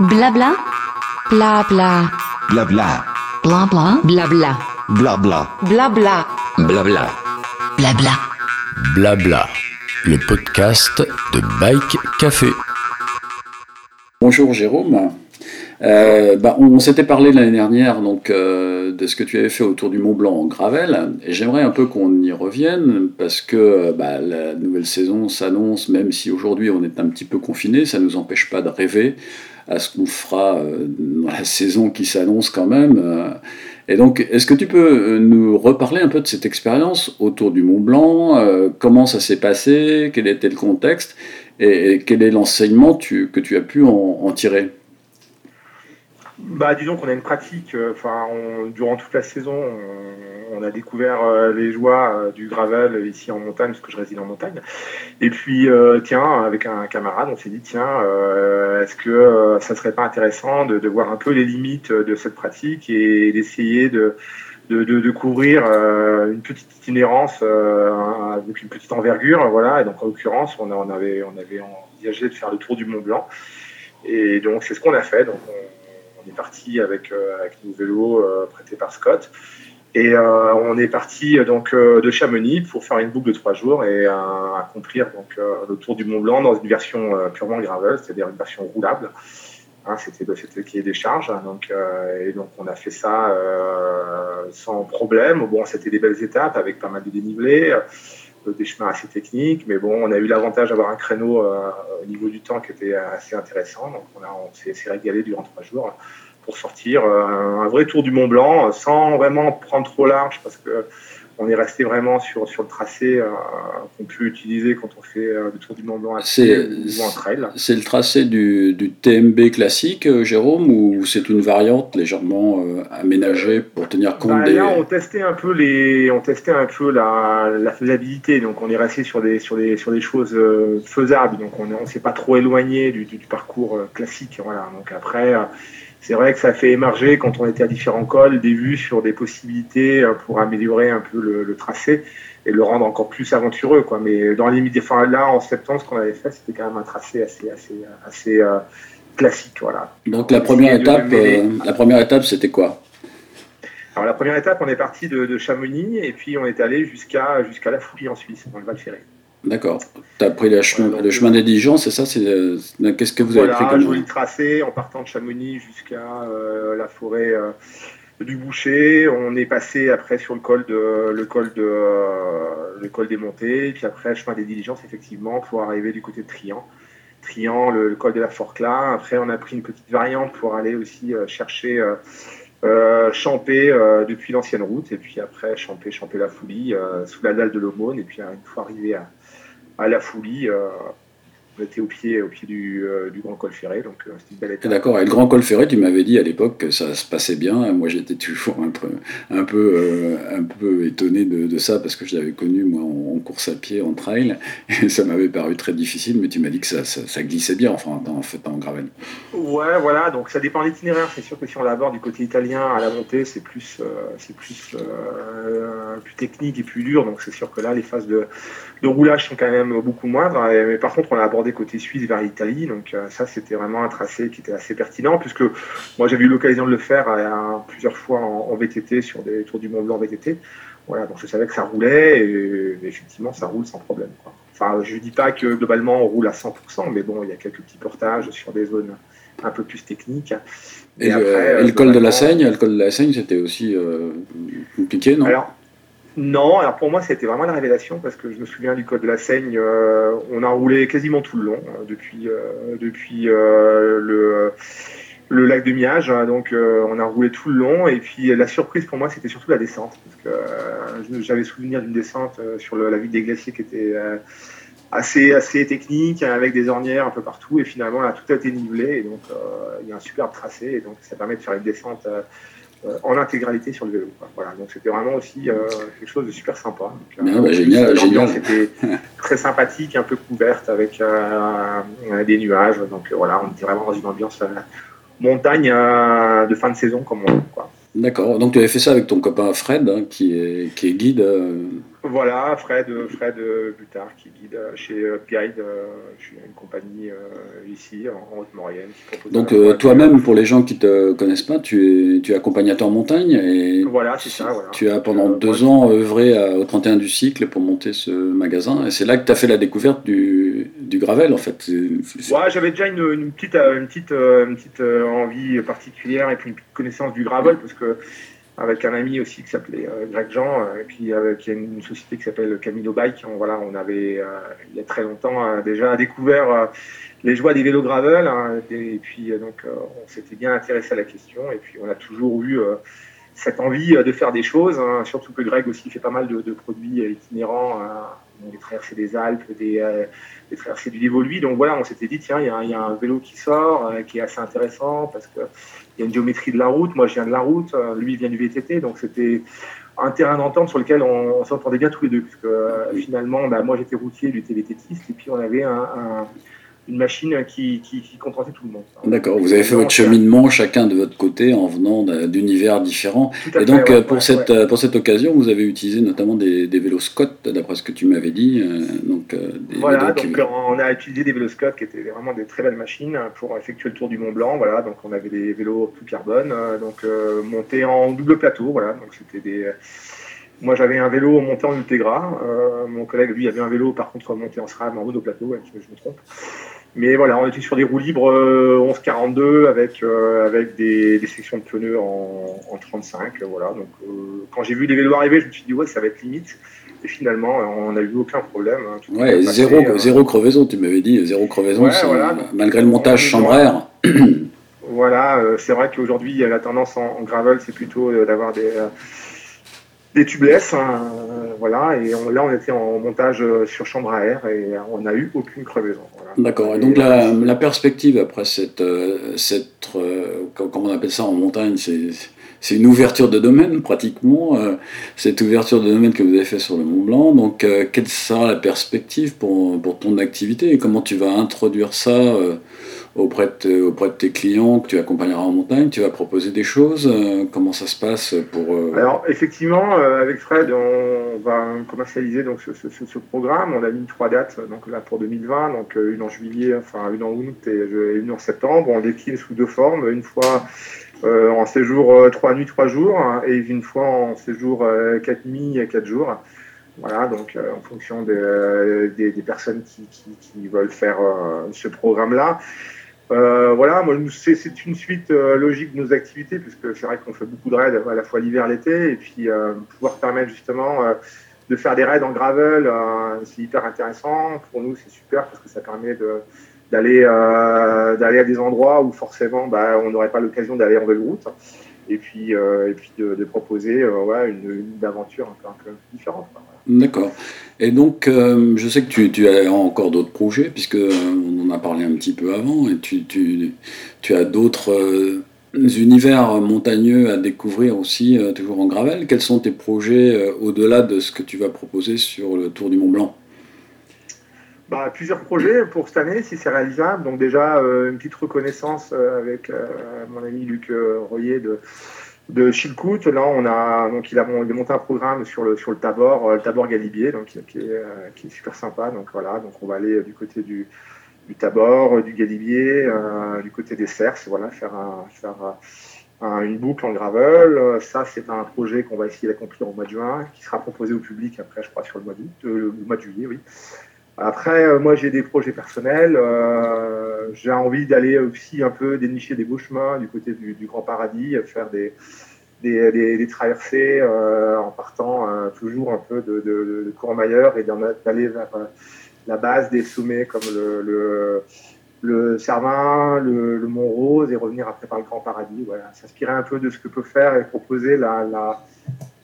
Blabla. Blabla. Blabla. Blabla. Blabla. Blabla. Blabla. Blabla. Blabla. Blabla. Le podcast de Bike Café. Bonjour Jérôme. Euh, bah, on s'était parlé l'année dernière donc, euh, de ce que tu avais fait autour du Mont Blanc en gravel, et j'aimerais un peu qu'on y revienne parce que bah, la nouvelle saison s'annonce, même si aujourd'hui on est un petit peu confiné, ça ne nous empêche pas de rêver à ce qu'on fera euh, dans la saison qui s'annonce quand même. euh. Et donc, est-ce que tu peux nous reparler un peu de cette expérience autour du Mont Blanc euh, Comment ça s'est passé Quel était le contexte et, quel est l'enseignement que tu as pu en tirer? Bah, disons qu'on a une pratique, euh, enfin, on- durant toute la saison, on, on a découvert euh, les joies euh, du gravel ici en montagne, parce que je réside en montagne. Et puis, euh, tiens, avec un camarade, on s'est dit, tiens, euh, est-ce que euh, ça serait pas intéressant de, de voir un peu les limites de cette pratique et d'essayer de, de, de, couvrir euh, une petite itinérance euh, avec une petite envergure, voilà. Et donc, en l'occurrence, on, on avait, on avait envisagé de faire le tour du Mont Blanc. Et donc, c'est ce qu'on a fait. Donc, on, on est parti avec, euh, avec nos vélos euh, prêtés par Scott. Et euh, on est parti donc de Chamonix pour faire une boucle de trois jours et accomplir donc le tour du Mont Blanc dans une version purement gravel, c'est-à-dire une version roulable. Hein, c'était c'était le cahier des charges. hein, donc, et donc on a fait ça sans problème. Bon, c'était des belles étapes avec pas mal de dénivelé, des chemins assez techniques, mais bon, on a eu l'avantage d'avoir un créneau euh, au niveau du temps qui était assez intéressant. Donc on, on s'est régalé durant trois jours pour sortir euh, un vrai tour du Mont Blanc euh, sans vraiment prendre trop large parce que on est resté vraiment sur, sur le tracé euh, qu'on peut utiliser quand on fait euh, le tour du Mont Blanc à C'est- ou en trail. C'est le tracé du, du TMB classique, euh, Jérôme, ou c'est une variante légèrement euh, aménagée pour tenir compte Bah, des... Là, on testait un peu les, on testait un peu la, la faisabilité. Donc, on est resté sur des, sur des, sur des choses faisables. Donc, on, on s'est pas trop éloigné du, du, du parcours classique. Voilà. Donc après, c'est vrai que ça fait émerger quand on était à différents cols des vues sur des possibilités euh, pour améliorer un peu le, le tracé et le rendre encore plus aventureux, quoi. Mais dans les limites, enfin, là, en septembre, ce qu'on avait fait, c'était quand même un tracé assez, assez, assez euh, classique, voilà. Donc la première étape, mêler. euh, la première étape, c'était quoi? Alors la première étape, on est parti de, de Chamonix et puis on est allé jusqu'à jusqu'à la Fouille en Suisse, dans le Val Ferré. D'accord. Tu as pris le chemin, Ouais, donc, le chemin des diligences, c'est ça euh, Qu'est-ce que vous avez Voilà, pris comme joli tracé en partant de Chamonix jusqu'à euh, la forêt euh, du Boucher. On est passé après sur le col de le col de euh, le col des Montées, puis après le chemin des diligences effectivement pour arriver du côté de Trian. Trian, le, le col de la Forclaz. Après, on a pris une petite variante pour aller aussi chercher Champé euh, depuis l'ancienne route, et puis après Champé, Champé la Foulie, euh, sous la dalle de l'Aumône, et puis euh, une fois arrivé à, la Foulie, on était au pied, au pied du, euh, du Grand Col Ferré, donc euh, c'était une belle étape. D'accord. Et le Grand Col Ferré, tu m'avais dit à l'époque que ça se passait bien. Moi, j'étais toujours un peu, un peu, euh, un peu étonné de, de ça parce que je l'avais connu moi en, en course à pied, en trail, et ça m'avait paru très difficile. Mais tu m'as dit que ça, ça, ça glissait bien, enfin, en fait, en gravel. Ouais, voilà, donc ça dépend de l'itinéraire. C'est sûr que si on l'aborde du côté italien à la montée, c'est plus, euh, c'est plus, plus technique et plus dur. Donc c'est sûr que là, les phases de, de roulage sont quand même beaucoup moindres. Mais par contre, on l'a abordé côté suisse vers l'Italie. Donc euh, ça, c'était vraiment un tracé qui était assez pertinent, puisque moi, j'avais eu l'occasion de le faire euh, plusieurs fois en, en VTT sur des tours du Mont Blanc VTT. Voilà, donc je savais que ça roulait et effectivement, ça roule sans problème. Quoi. Enfin, je dis pas que globalement on roule à 100%, mais bon, il y a quelques petits portages sur des zones un peu plus techniques. Et, le- après, et le col de la Seigne, le col de la Seigne, c'était aussi euh, compliqué, non? Alors, non, alors pour moi, c'était vraiment la révélation parce que je me souviens du col de la Seigne, euh, on a roulé quasiment tout le long, euh, depuis, euh, depuis euh, le, lac de Miage, hein, donc euh, on a roulé tout le long et puis la surprise pour moi, c'était surtout la descente parce que j'avais souvenir d'une descente sur la ville des glaciers qui était assez, assez technique, avec des ornières un peu partout, et finalement là tout a été nivelé, et donc il y a un superbe tracé, et donc ça permet de faire une descente en intégralité sur le vélo. Voilà, donc c'était vraiment aussi euh, quelque chose de super sympa. Donc, euh, Bien, bah, en plus, génial, l'ambiance génial. était très sympathique, un peu couverte avec euh, euh, des nuages, donc euh, voilà, on était vraiment dans une ambiance euh, montagne euh, de fin de saison comme on. D'accord. Donc tu avais fait ça avec ton copain Fred, hein, qui, est, qui est guide. Euh, Voilà, Fred, Fred Butard qui guide chez Guide, je suis une compagnie ici en Haute-Maurienne. Donc toi-même, pour les gens qui te connaissent pas, tu es, tu es accompagnateur montagne et voilà, c'est ça. Voilà. Tu as pendant deux ans œuvré au 31 du cycle pour monter ce magasin et c'est là que tu as fait la découverte du, du gravel en fait. Ouais, j'avais déjà une, une, petite, une petite, une petite envie particulière et puis une petite connaissance du gravel parce que avec un ami aussi qui s'appelait euh, Greg Jean, euh, et puis euh, qui a une société qui s'appelle Camino Bike. On, voilà, on avait il y a très longtemps déjà découvert les joies des vélos gravel, hein, et, puis donc on s'était bien intéressé à la question, et puis on a toujours eu cette envie de faire des choses, hein, surtout que Greg aussi fait pas mal de, produits itinérants, hein, des traversées des Alpes, des, traversées du Dévoluy. Donc voilà, on s'était dit, tiens, il y, a un vélo qui sort, qui est assez intéressant, parce que il y a une géométrie de la route. Moi, je viens de la route. Euh, lui, il vient du VTT. Donc, c'était un terrain d'entente sur lequel on, s'entendait bien tous les deux. Parce que euh, finalement, bah, moi, j'étais routier, lui était VTTiste. Et puis, on avait un une machine qui, qui, contentait tout le monde. D'accord, vous avez fait votre cheminement chacun de votre côté en venant d'univers différents. Et donc euh, pour, cette, euh, pour cette occasion, vous avez utilisé notamment des, des vélos Scott, d'après ce que tu m'avais dit. Euh, donc, voilà, donc on a utilisé des vélos Scott qui étaient vraiment des très belles machines pour effectuer le tour du Mont Blanc. Voilà, donc on avait des vélos tout carbone, donc montés en double plateau. Voilà, donc c'était des moi, j'avais un vélo monté en Ultegra. Euh, mon collègue, lui, avait un vélo, par contre, monté en SRAM, en monoplateau, plateau, je me trompe. Mais voilà, on était sur des roues libres 11-42 euh, avec, euh, avec des, des, sections de pneus en, en 35. Voilà. Donc, euh, quand j'ai vu les vélos arriver, je me suis dit, ouais, ça va être limite. Et finalement, on n'a eu aucun problème. Hein, ouais, zéro, zéro crevaison, tu m'avais dit, zéro crevaison, malgré le montage chambraire. Voilà, c'est vrai qu'aujourd'hui, la tendance en, en gravel, c'est plutôt d'avoir des des tubeless, hein, voilà, et là on était en montage euh, sur chambre à air et on n'a eu aucune crevaison. D'accord, et donc la, perspective après cette, euh, cette euh, comment on appelle ça en montagne, c'est une ouverture de domaine pratiquement, cette ouverture de domaine que vous avez fait sur le Mont Blanc, donc quelle sera la perspective pour, pour ton activité et comment tu vas introduire ça auprès de, auprès de tes clients que tu accompagneras en montagne Tu vas proposer des choses euh, Comment ça se passe pour euh, Alors effectivement, euh, avec Fred, on va commercialiser donc ce, ce, programme. On a mis trois dates donc là pour 2020, donc une en juillet, enfin une en août et une en septembre. On décline sous deux formes. Une fois en séjour trois nuits, trois jours, hein, et une fois en séjour quatre nuits et quatre jours. Voilà, donc en fonction des, des, personnes qui, qui, veulent faire ce programme-là. Euh, voilà, c'est une suite euh, logique de nos activités, puisque c'est vrai qu'on fait beaucoup de raids à la fois l'hiver, l'été, et puis euh, pouvoir permettre justement de faire des raids en gravel, c'est hyper intéressant. Pour nous, c'est super parce que ça permet d'aller à des endroits où forcément bah, on n'aurait pas l'occasion d'aller en route et puis et puis de, proposer ouais, une, une, aventure un peu, différente. D'accord. Et donc, je sais que tu, tu as encore d'autres projets, puisque on a parlé un petit peu avant, et tu, as d'autres euh, univers montagneux à découvrir aussi, toujours en gravel. Quels sont tes projets au-delà de ce que tu vas proposer sur le Tour du Mont Blanc? Bah, plusieurs projets pour cette année, si c'est réalisable. Donc déjà, une petite reconnaissance avec mon ami Luc Royer de, de là, on a donc il a, monté un programme sur le sur le Tabor, euh, le Tabor Galibier, donc qui est, euh, qui est super sympa. Donc voilà, donc on va aller du côté du, du Tabor, du Galibier, euh, du côté des Cerces, voilà, faire un, faire une boucle en gravel. Ça, c'est un projet qu'on va essayer d'accomplir au mois de juin, qui sera proposé au public après, je crois, sur le mois d'août, mois de juillet, oui. Après, euh, moi, j'ai des projets personnels. Euh, j'ai envie d'aller aussi un peu dénicher des beaux chemins du côté du, Grand Paradis, faire des, traversées euh, en partant toujours un peu de, de, de Courmayeur et d'aller vers la base des sommets comme le, le, le Cervin, le, Mont Rose et revenir après par le Grand Paradis. Voilà, s'inspirer un peu de ce que peut faire et proposer la,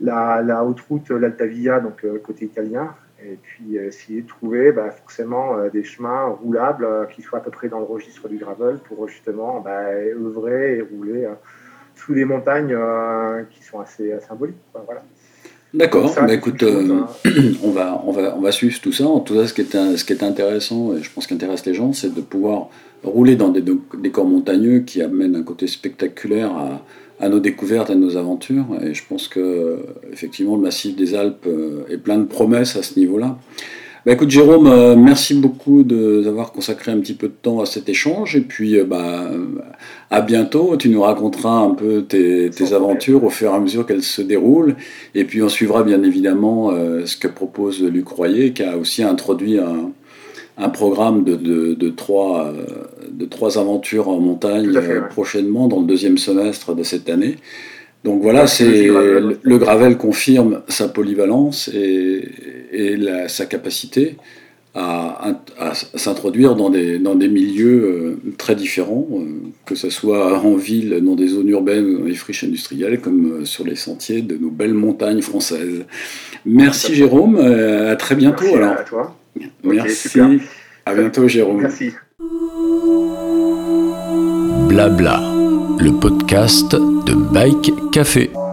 la, la, haute route, l'Altavia, donc côté italien, et puis euh, essayer de trouver bah, forcément euh, des chemins roulables euh, qui soient à peu près dans le registre du gravel pour justement bah, œuvrer et rouler sous des montagnes qui sont assez symboliques. voilà. D'accord, bah écoute, euh, on, va, on, va, on va suivre tout ça. En tout cas, ce qui est, un- ce qui est intéressant, et je pense qu'intéresse les gens, c'est de pouvoir rouler dans des décors montagneux qui amènent un côté spectaculaire à, à nos découvertes, à nos aventures. Et je pense que, effectivement, le massif des Alpes euh, est plein de promesses à ce niveau-là. Bah écoute Jérôme, euh, merci beaucoup d'avoir consacré un petit peu de temps à cet échange et puis euh, bah, à bientôt. Tu nous raconteras un peu tes, aventures au fur et à mesure qu'elles se déroulent et puis on suivra bien évidemment euh, ce que propose Luc Royer qui a aussi introduit un, un programme de, de, de trois, de trois aventures en montagne fait, ouais. prochainement dans le deuxième semestre de cette année. Donc voilà, c'est le gravel, le, confirme sa polyvalence et, et la- sa capacité à, à s'introduire dans des, dans des milieux euh, très différents, euh, que ce soit en ville, dans des zones urbaines dans les friches industrielles, comme euh, sur les sentiers de nos belles montagnes françaises. Merci Jérôme, à très bientôt Merci alors. à toi. Merci, super. à bientôt Jérôme. Merci. Blabla, le podcast de Bike Café.